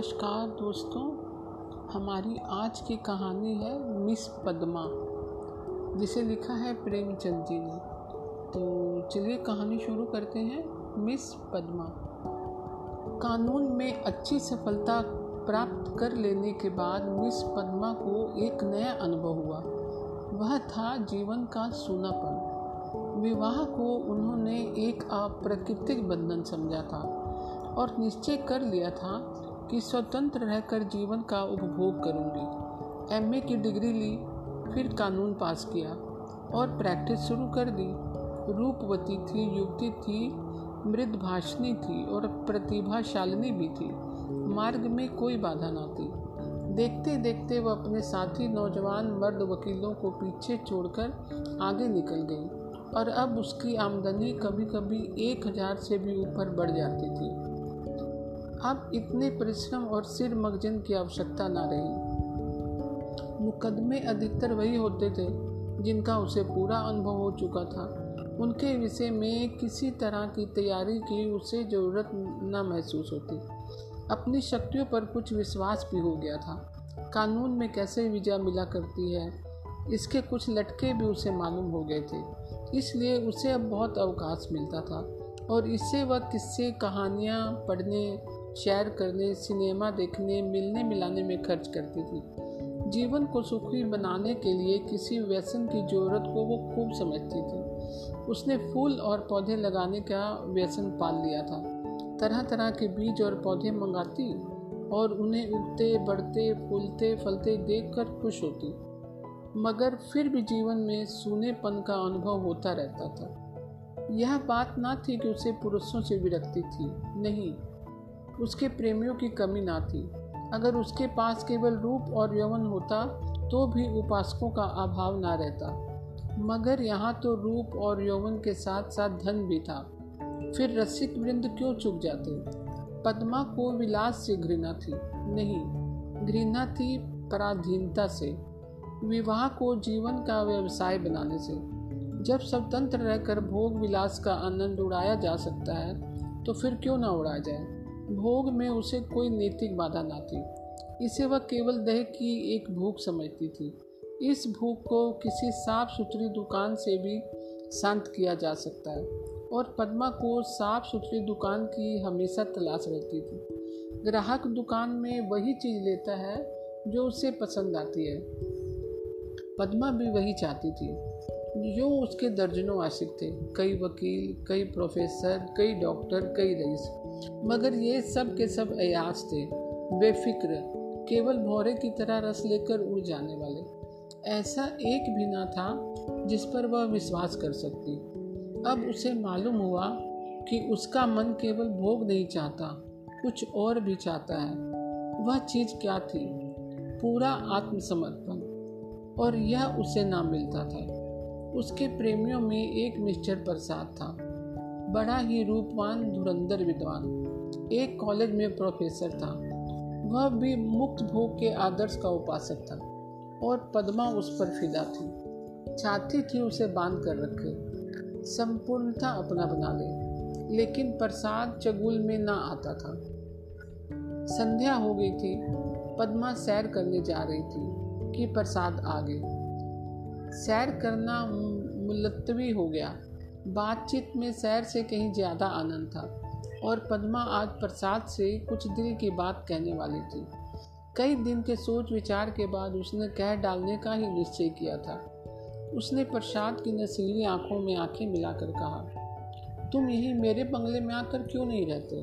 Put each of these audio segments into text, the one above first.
नमस्कार दोस्तों, हमारी आज की कहानी है मिस पद्मा, जिसे लिखा है प्रेमचंद जी ने। तो चलिए कहानी शुरू करते हैं, मिस पद्मा। कानून में अच्छी सफलता प्राप्त कर लेने के बाद मिस पद्मा को एक नया अनुभव हुआ। वह था जीवन का सूनापन। विवाह को उन्होंने एक अप्राकृतिक बंधन समझा था और निश्चय कर लिया था कि स्वतंत्र रहकर जीवन का उपभोग करूँगी। एमए की डिग्री ली, फिर कानून पास किया और प्रैक्टिस शुरू कर दी। रूपवती थी, युवती थी मृद भाषणी थी और प्रतिभाशालिनी भी थी। मार्ग में कोई बाधा ना थी। देखते देखते वह अपने साथी नौजवान मर्द वकीलों को पीछे छोड़कर आगे निकल गई और अब उसकी आमदनी कभी कभी एक हज़ार से भी ऊपर बढ़ जाती थी। अब इतने परिश्रम और सिर मगजन की आवश्यकता ना रही। मुकदमे अधिकतर वही होते थे, जिनका उसे पूरा अनुभव हो चुका था। उनके विषय में किसी तरह की तैयारी की उसे ज़रूरत न महसूस होती। अपनी शक्तियों पर कुछ विश्वास भी हो गया था। कानून में कैसे विजय मिला करती है, इसके कुछ लटके भी उसे मालूम हो गए थे। इसलिए उसे अब बहुत अवकाश मिलता था, और इससे वह किस्से, कहानियाँ, पढ़ने शेयर करने, सिनेमा देखने, मिलने मिलाने में खर्च करती थी। जीवन को सुखी बनाने के लिए किसी व्यसन की ज़रूरत को वो खूब समझती थी। उसने फूल और पौधे लगाने का व्यसन पाल लिया था। तरह तरह के बीज और पौधे मंगाती और उन्हें उगते, बढ़ते, फूलते, फलते देखकर खुश होती। मगर फिर भी जीवन में सूनेपन का अनुभव होता रहता था। यह बात ना थी कि उसे पुरुषों से विरक्ति थी। नहीं उसके प्रेमियों की कमी ना थी। अगर उसके पास केवल रूप और यौवन होता तो भी उपासकों का अभाव ना रहता। मगर यहाँ तो रूप और यौवन के साथ साथ धन भी था। फिर रसिक वृंद क्यों चुक जाते? पद्मा को विलास से घृणा थी। नहीं, घृणा थी पराधीनता से। विवाह को जीवन का व्यवसाय बनाने से। जब स्वतंत्र रहकर भोग विलास का आनंद उड़ाया जा सकता है तो फिर क्यों ना उड़ाया जाए? भोग में उसे कोई नैतिक बाधा ना थी। इसे वह केवल दह की एक भूख समझती थी। इस भूख को किसी साफ़ सुथरी दुकान से भी शांत किया जा सकता है, और पद्मा को साफ़ सुथरी दुकान की हमेशा तलाश रहती थी। ग्राहक दुकान में वही चीज़ लेता है जो उसे पसंद आती है। पद्मा भी वही चाहती थी। जो उसके दर्जनों आशिक थे। कई वकील, कई प्रोफेसर, कई डॉक्टर, कई रईस। मगर ये सब के सब अयास थे। बेफिक्र, केवल भौरे की तरह रस लेकर उड़ जाने वाले। ऐसा एक भी ना था जिस पर वह विश्वास कर सकती। अब उसे मालूम हुआ कि उसका मन केवल भोग नहीं चाहता, कुछ और भी चाहता है। वह चीज़ क्या थी? पूरा आत्मसमर्पण। और यह उसे ना मिलता था। उसके प्रेमियों में एक मिस्टर प्रसाद था। बड़ा ही रूपवान धुरंधर विद्वान। एक कॉलेज में प्रोफेसर था। वह भी मुक्त भोग के आदर्श का उपासक था और पद्मा उस पर फिदा थी। चाहती थी उसे बाँध कर रखे। संपूर्णता अपना बना ले। लेकिन प्रसाद चगुल में ना आता था। संध्या हो गई थी। पद्मा सैर करने जा रही थी कि प्रसाद आ गए। सैर करना मुलतवी हो गया। बातचीत में सैर से कहीं ज़्यादा आनंद था और पद्मा आज प्रसाद से कुछ दिल की बात कहने वाली थी। कई दिन के सोच विचार के बाद उसने कह डालने का ही निश्चय किया था। उसने प्रसाद की नसीली आँखों में आँखें मिलाकर कहा, तुम यही मेरे बंगले में आकर क्यों नहीं रहते?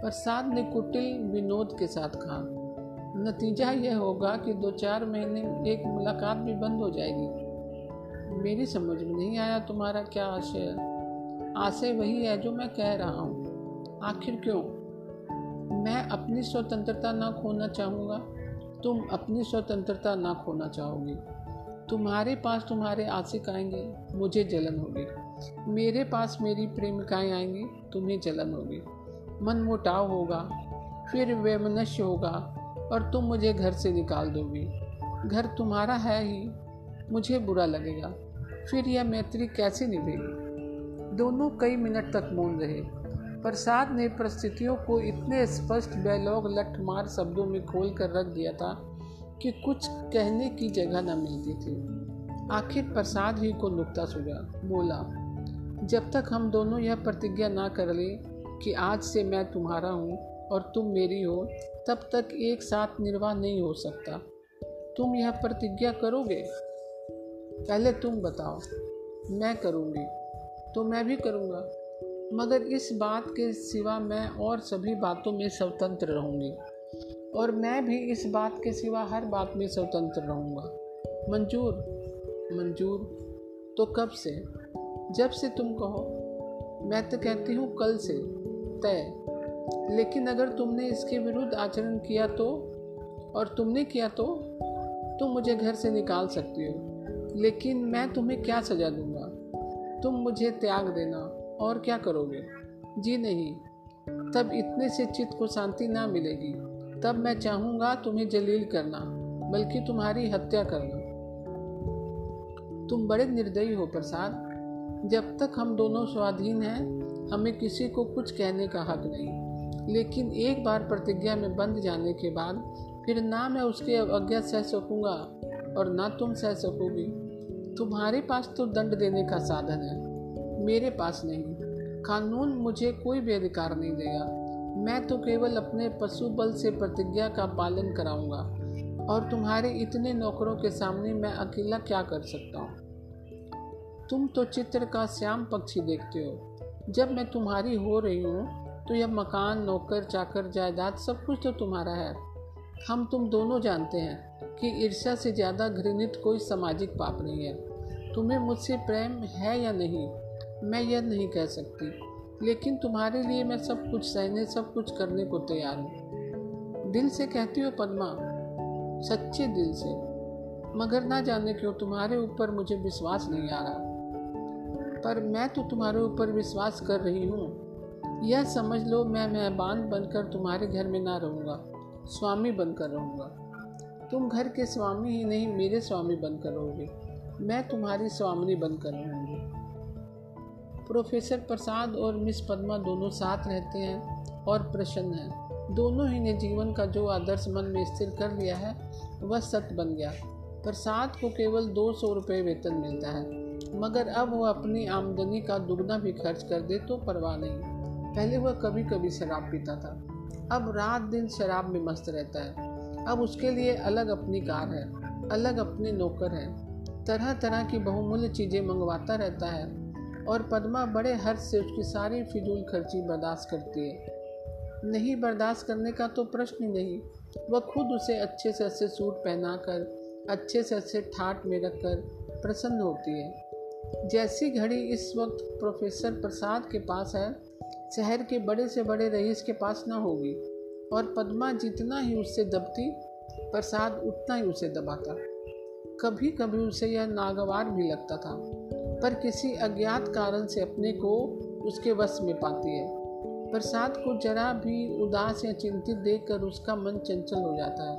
प्रसाद ने कुटिल विनोद के साथ कहा, नतीजा यह होगा कि दो चार महीने एक मुलाकात भी बंद हो जाएगी। मेरी समझ में नहीं आया तुम्हारा क्या आशय। है आशय वही है जो मैं कह रहा हूँ। आखिर क्यों? मैं अपनी स्वतंत्रता ना खोना चाहूँगा। तुम अपनी स्वतंत्रता ना खोना चाहोगी। तुम्हारे पास तुम्हारे आशिक आएँगे, मुझे जलन होगी। मेरे पास मेरी प्रेमिकाएँ आएँगी, तुम्हें जलन होगी। मन मोटाव होगा, फिर वैमनस्य होगा, और तुम मुझे घर से निकाल दोगी। घर तुम्हारा है ही मुझे बुरा लगेगा। फिर यह मैत्री कैसे निभेगी? दोनों कई मिनट तक मौन रहे। प्रसाद ने परिस्थितियों को इतने स्पष्ट बैलोग लठमार शब्दों में खोल कर रख दिया था कि कुछ कहने की जगह न मिलती थी। आखिर प्रसाद ही को नुकता सुझा। बोला, जब तक हम दोनों यह प्रतिज्ञा ना कर ले कि आज से मैं तुम्हारा हूँ और तुम मेरी हो, तब तक एक साथ निर्वाह नहीं हो सकता। तुम यह प्रतिज्ञा करोगे? पहले तुम बताओ, मैं करूँगी तो मैं भी करूँगा। मगर इस बात के सिवा मैं और सभी बातों में स्वतंत्र रहूँगी। और मैं भी इस बात के सिवा हर बात में स्वतंत्र रहूँगा। मंजूर मंजूर तो कब से? जब से तुम कहो। मैं तो कहती हूँ कल से, तय। लेकिन अगर तुमने इसके विरुद्ध आचरण किया तो? और तुमने किया तो? तुम मुझे घर से निकाल सकती हो। लेकिन मैं तुम्हें क्या सजा दूँगा? तुम मुझे त्याग देना, और क्या करोगे? जी नहीं। तब इतने से चित्त को शांति ना मिलेगी। तब मैं चाहूँगा तुम्हें जलील करना, बल्कि तुम्हारी हत्या करना। तुम बड़े निर्दयी हो, प्रसाद। जब तक हम दोनों स्वाधीन हैं, हमें किसी को कुछ कहने का हक नहीं। लेकिन एक बार प्रतिज्ञा में बंध जाने के बाद, फिर ना मैं उसके अवज्ञा सह सकूँगा, और ना तुम सह सकोगी। तुम्हारे पास तो दंड देने का साधन है। मेरे पास नहीं। कानून मुझे कोई भी अधिकार नहीं देगा। मैं तो केवल अपने पशु बल से प्रतिज्ञा का पालन कराऊँगा। और तुम्हारे इतने नौकरों के सामने मैं अकेला क्या कर सकता हूँ? तुम तो चित्र का श्याम पक्षी देखते हो। जब मैं तुम्हारी हो रही हूँ तो यह मकान, नौकर, चाकर, जायदाद सब कुछ तो तुम्हारा है। हम तुम दोनों जानते हैं कि ईर्ष्या से ज़्यादा घृणित कोई सामाजिक पाप नहीं है। तुम्हें मुझसे प्रेम है या नहीं, मैं यह नहीं कह सकती। लेकिन तुम्हारे लिए मैं सब कुछ सहने सब कुछ करने को तैयार हूँ। दिल से कहती हो पद्मा, सच्चे दिल से। मगर ना जाने क्यों तुम्हारे ऊपर मुझे विश्वास नहीं आ रहा। पर मैं तो तुम्हारे ऊपर विश्वास कर रही हूँ। यह समझ लो मैं मेहमान बनकर तुम्हारे घर में ना रहूँगा। स्वामी बनकर रहूँगा। तुम घर के स्वामी ही नहीं, मेरे स्वामी बनकर रहोगे मैं तुम्हारी स्वामिनी बनकर रहूँगी प्रोफेसर प्रसाद और मिस पद्मा दोनों साथ रहते हैं और प्रसन्न हैं। दोनों ही ने जीवन का जो आदर्श मन में स्थिर कर लिया है, वह सत्य बन गया। प्रसाद को केवल दो सौ रुपये वेतन मिलता है। मगर अब वह अपनी आमदनी का दुगना भी खर्च कर दे तो परवाह नहीं। पहले वह कभी कभी शराब पीता था। अब रात दिन शराब में मस्त रहता है। अब उसके लिए अलग अपनी कार है, अलग अपने नौकर हैं। तरह तरह की बहुमूल्य चीज़ें मंगवाता रहता है और पद्मा बड़े हर्ष से उसकी सारी फिजूल खर्ची बर्दाश्त करती है। नहीं बर्दाश्त करने का तो प्रश्न ही नहीं, वह खुद उसे अच्छे से अच्छे सूट पहनाकर, अच्छे से अच्छे ठाट में रखकर प्रसन्न होती है। जैसी घड़ी इस वक्त प्रोफेसर प्रसाद के पास है शहर के बड़े से बड़े रईस के पास ना होगी, और पद्मा जितना ही उससे दबती, प्रसाद उतना ही उसे दबाता। कभी कभी उसे यह नागवार भी लगता था, पर किसी अज्ञात कारण से अपने को उसके वश में पाती है। प्रसाद को जरा भी उदास या चिंतित देखकर उसका मन चंचल हो जाता है।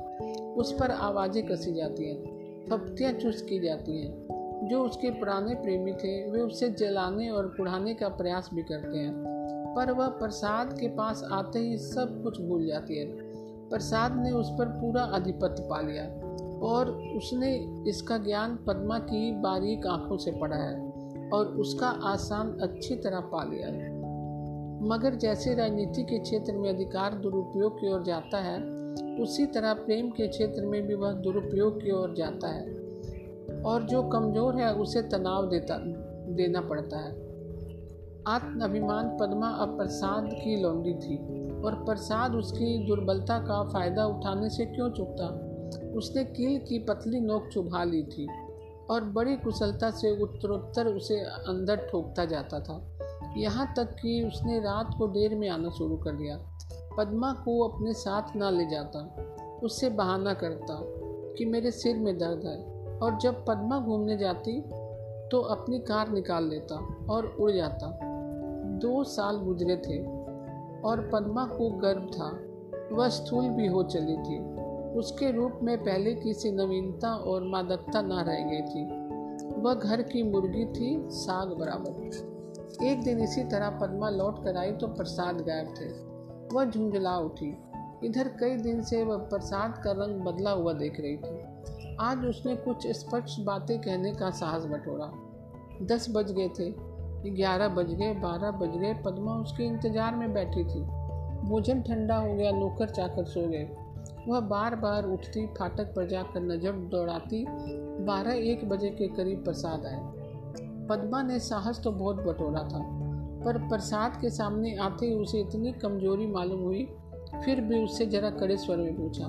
उस पर आवाज़ें कसी जाती हैं, फप्तियाँ चुस की जाती हैं। जो उसके पुराने प्रेमी थे, वे उसे जलाने और कुढ़ाने का प्रयास भी करते हैं। पर वह प्रसाद के पास आते ही सब कुछ भूल जाती है। प्रसाद ने उस पर पूरा आधिपत्य पा लिया और उसने इसका ज्ञान पद्मा की बारीक आँखों से पढ़ा है और उसका आसान अच्छी तरह पा लिया है। मगर जैसे राजनीति के क्षेत्र में अधिकार दुरुपयोग की ओर जाता है, उसी तरह प्रेम के क्षेत्र में भी वह दुरुपयोग की ओर जाता है और जो कमज़ोर है उसे तनाव देता, देना पड़ता है। आत्म अभिमान पद्मा अब प्रसाद की लौंडी थी और प्रसाद उसकी दुर्बलता का फ़ायदा उठाने से क्यों चुकता? उसने कील की पतली नोक चुभा ली थी और बड़ी कुशलता से उत्तरोत्तर उसे अंदर ठोकता जाता था। यहाँ तक कि उसने रात को देर में आना शुरू कर दिया। पद्मा को अपने साथ ना ले जाता। उससे बहाना करता कि मेरे सिर में दर्द है और जब पद्मा घूमने जाती तो अपनी कार निकाल लेता और उड़ जाता। दो साल गुजरे थे और पद्मा को गर्व था। वह स्थूल भी हो चली थी। उसके रूप में पहले किसी नवीनता और मादकता ना रह गई थी। वह घर की मुर्गी थी, साग बराबर। एक दिन इसी तरह पद्मा लौट कर आई तो प्रसाद गायब थे। वह झुंझला उठी। इधर कई दिन से वह प्रसाद का रंग बदला हुआ देख रही थी। आज उसने कुछ स्पष्ट बातें कहने का साहस बटोरा। दस बज गए थे। ग्यारह बज गए, बारह बज गए, पद्मा उसके इंतज़ार में बैठी थी। भोजन ठंडा हो गया नौकर चाकर सो गए। वह बार बार उठती, फाटक पर जाकर नज़र दौड़ाती, बारह एक बजे के करीब प्रसाद आए। पद्मा ने साहस तो बहुत बटोरा था, पर प्रसाद के सामने आते ही उसे इतनी कमज़ोरी मालूम हुई, फिर भी उससे जरा कड़े स्वर में पूछा,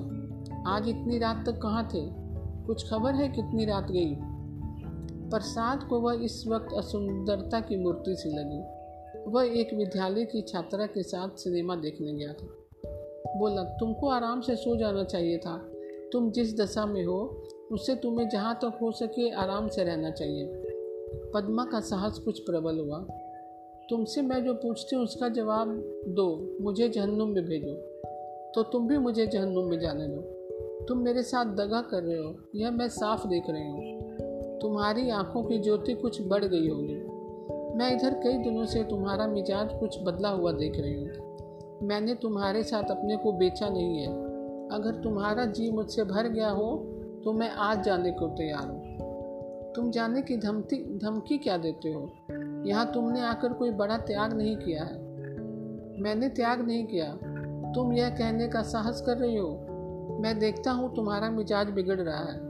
आज इतनी रात तक कहाँ थे? कुछ खबर है कितनी रात गई? प्रसाद को वह इस वक्त असुंदरता की मूर्ति सी लगी। वह एक विद्यालय की छात्रा के साथ सिनेमा देखने गया था। बोला, तुमको आराम से सो जाना चाहिए था। तुम जिस दशा में हो उससे तुम्हें जहाँ तक हो सके आराम से रहना चाहिए। पद्मा का साहस कुछ प्रबल हुआ। तुमसे मैं जो पूछती हूँ, उसका जवाब दो। मुझे जहन्नुम में भेजो। तो तुम भी मुझे जहन्नुम में जाने दो। तुम मेरे साथ दगा कर रहे हो। यह मैं साफ़ देख रही हूँ। तुम्हारी आँखों की ज्योति कुछ बढ़ गई होगी। मैं इधर कई दिनों से तुम्हारा मिजाज कुछ बदला हुआ देख रही हूँ। मैंने तुम्हारे साथ अपने को बेचा नहीं है। अगर तुम्हारा जी मुझसे भर गया हो तो मैं आज जाने को तैयार हूँ। तुम जाने की धमकी धमकी क्या देते हो? यहाँ तुमने आकर कोई बड़ा त्याग नहीं किया है। मैंने त्याग नहीं किया। तुम यह कहने का साहस कर रही हो। मैं देखता हूँ तुम्हारा मिजाज बिगड़ रहा है।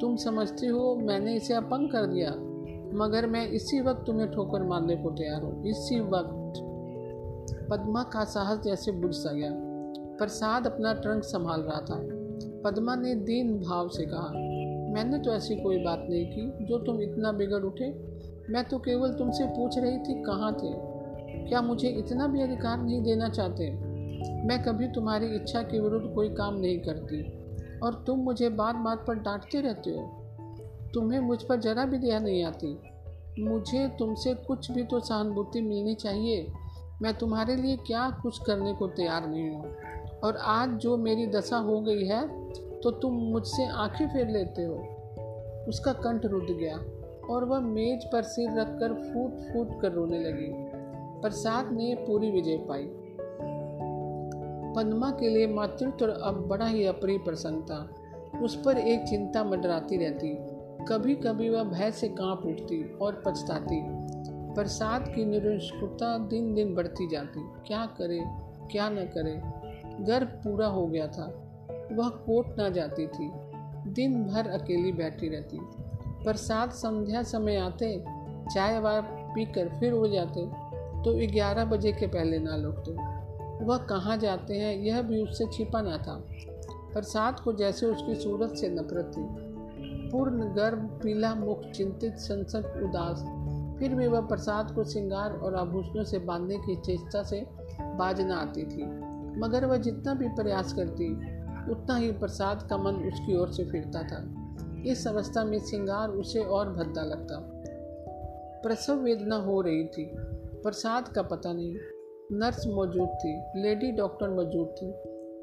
तुम समझती हो, मैंने इसे अपंग कर दिया। मगर मैं इसी वक्त तुम्हें ठोकर मारने को तैयार हूँ। इसी वक्त। पद्मा का साहस जैसे बुझ सा गया। प्रसाद अपना ट्रंक संभाल रहा था। पद्मा ने दीन भाव से कहा, मैंने तो ऐसी कोई बात नहीं की जो तुम इतना बिगड़ उठे। मैं तो केवल तुमसे पूछ रही थी कहाँ थे। क्या मुझे इतना भी अधिकार नहीं देना चाहते? मैं कभी तुम्हारी इच्छा के विरुद्ध कोई काम नहीं करती। और तुम मुझे बात बात पर डांटते रहते हो। तुम्हें मुझ पर जरा भी दया नहीं आती। मुझे तुमसे कुछ भी तो सहानुभूति मिलनी चाहिए। मैं तुम्हारे लिए क्या कुछ करने को तैयार नहीं हूँ। और आज जो मेरी दशा हो गई है तो तुम मुझसे आँखें फेर लेते हो। उसका कंठ रुद गया और वह मेज पर सिर रखकर फूट फूट कर रोने लगी। प्रसाद ने पूरी विजय पाई। पद्मा के लिए मातृत्व अब बड़ा ही अप्रिय प्रसंग था। उस पर एक चिंता मंडराती रहती। कभी कभी वह भय से काँप उठती और पछताती। प्रसाद की निरुष्कुता दिन दिन बढ़ती जाती। क्या करे, क्या न करे गर्भ पूरा हो गया था। वह कोट ना जाती थी। दिन भर अकेली बैठी रहती। प्रसाद संध्या समय आते चाय वाय पीकर फिर उड़ जाते। तो ग्यारह बजे के पहले ना लौटते। वह कहाँ जाते हैं, यह भी उससे छिपा ना था। प्रसाद को जैसे उसकी सूरत से नफरत थी। पूर्ण गर्भ, पीला मुख, चिंतित, संसद, उदास। फिर भी वह प्रसाद को श्रृंगार और आभूषणों से बांधने की चेष्टा से बाजना आती थी। मगर वह जितना भी प्रयास करती, उतना ही प्रसाद का मन उसकी ओर से फिरता था। इस अवस्था में श्रृंगार उसे और भद्दा लगता। प्रसव वेदना हो रही थी। प्रसाद का पता नहीं नर्स मौजूद थी, लेडी डॉक्टर मौजूद थी,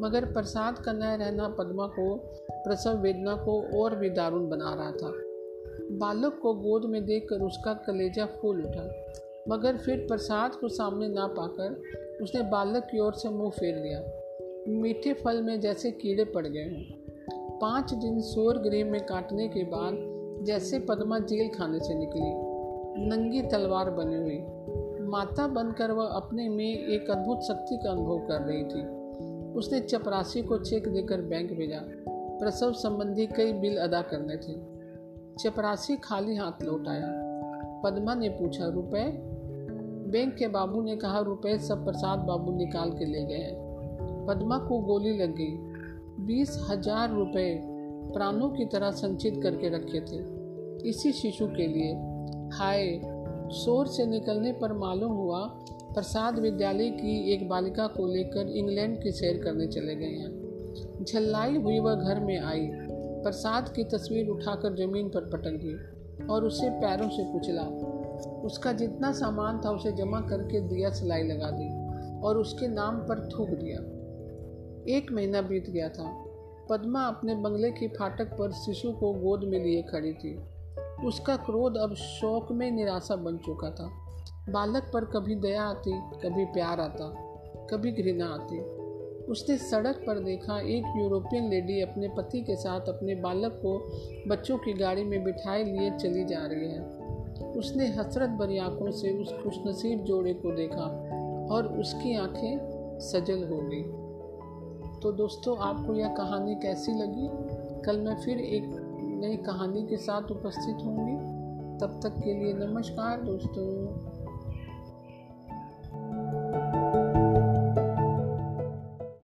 मगर प्रसाद का न रहना पद्मा को, प्रसव वेदना को और भी दारुण बना रहा था। बालक को गोद में देखकर उसका कलेजा फूल उठा, मगर फिर प्रसाद को सामने ना पाकर उसने बालक की ओर से मुँह फेर लिया। मीठे फल में जैसे कीड़े पड़ गए हों। पाँच दिन सोर गृह में काटने के बाद जैसे पद्मा जेल खाने से निकली, नंगी तलवार बनी हुई माता बनकर वह अपने में एक अद्भुत शक्ति का अनुभव कर रही थी। उसने चपरासी को चेक देकर बैंक भेजा। प्रसव संबंधी कई बिल अदा करने थे। चपरासी खाली हाथ लौट आया। पद्मा ने पूछा, रुपए? बैंक के बाबू ने कहा, रुपए सब प्रसाद बाबू निकाल के ले गए हैं। पद्मा को गोली लग गई। बीस हज़ार रुपये प्राणों की तरह संचित करके रखे थे। इसी शिशु के लिए। हाय शोर से निकलने पर मालूम हुआ, प्रसाद विद्यालय की एक बालिका को लेकर इंग्लैंड की सैर करने चले गए हैं। झल्लाई हुई वह घर में आई। प्रसाद की तस्वीर उठाकर ज़मीन पर पटक दी और उसे पैरों से कुचला। उसका जितना सामान था उसे जमा करके दिया सिलाई लगा दी और उसके नाम पर थूक दिया। एक महीना बीत गया था। पद्मा अपने बंगले की फाटक पर शिशु को गोद में लिए खड़ी थी। उसका क्रोध अब शौक में निराशा बन चुका था। बालक पर कभी दया आती, कभी प्यार आता, कभी घृणा आती। उसने सड़क पर देखा, एक यूरोपियन लेडी अपने पति के साथ अपने बालक को बच्चों की गाड़ी में बिठाए लिए चली जा रही है। उसने हसरत भरी आँखों से उस खुशनसीब जोड़े को देखा और उसकी आँखें सजल हो गई। तो दोस्तों, आपको यह कहानी कैसी लगी? कल मैं फिर एक नई कहानी के साथ उपस्थित होंगी। तब तक के लिए नमस्कार दोस्तों।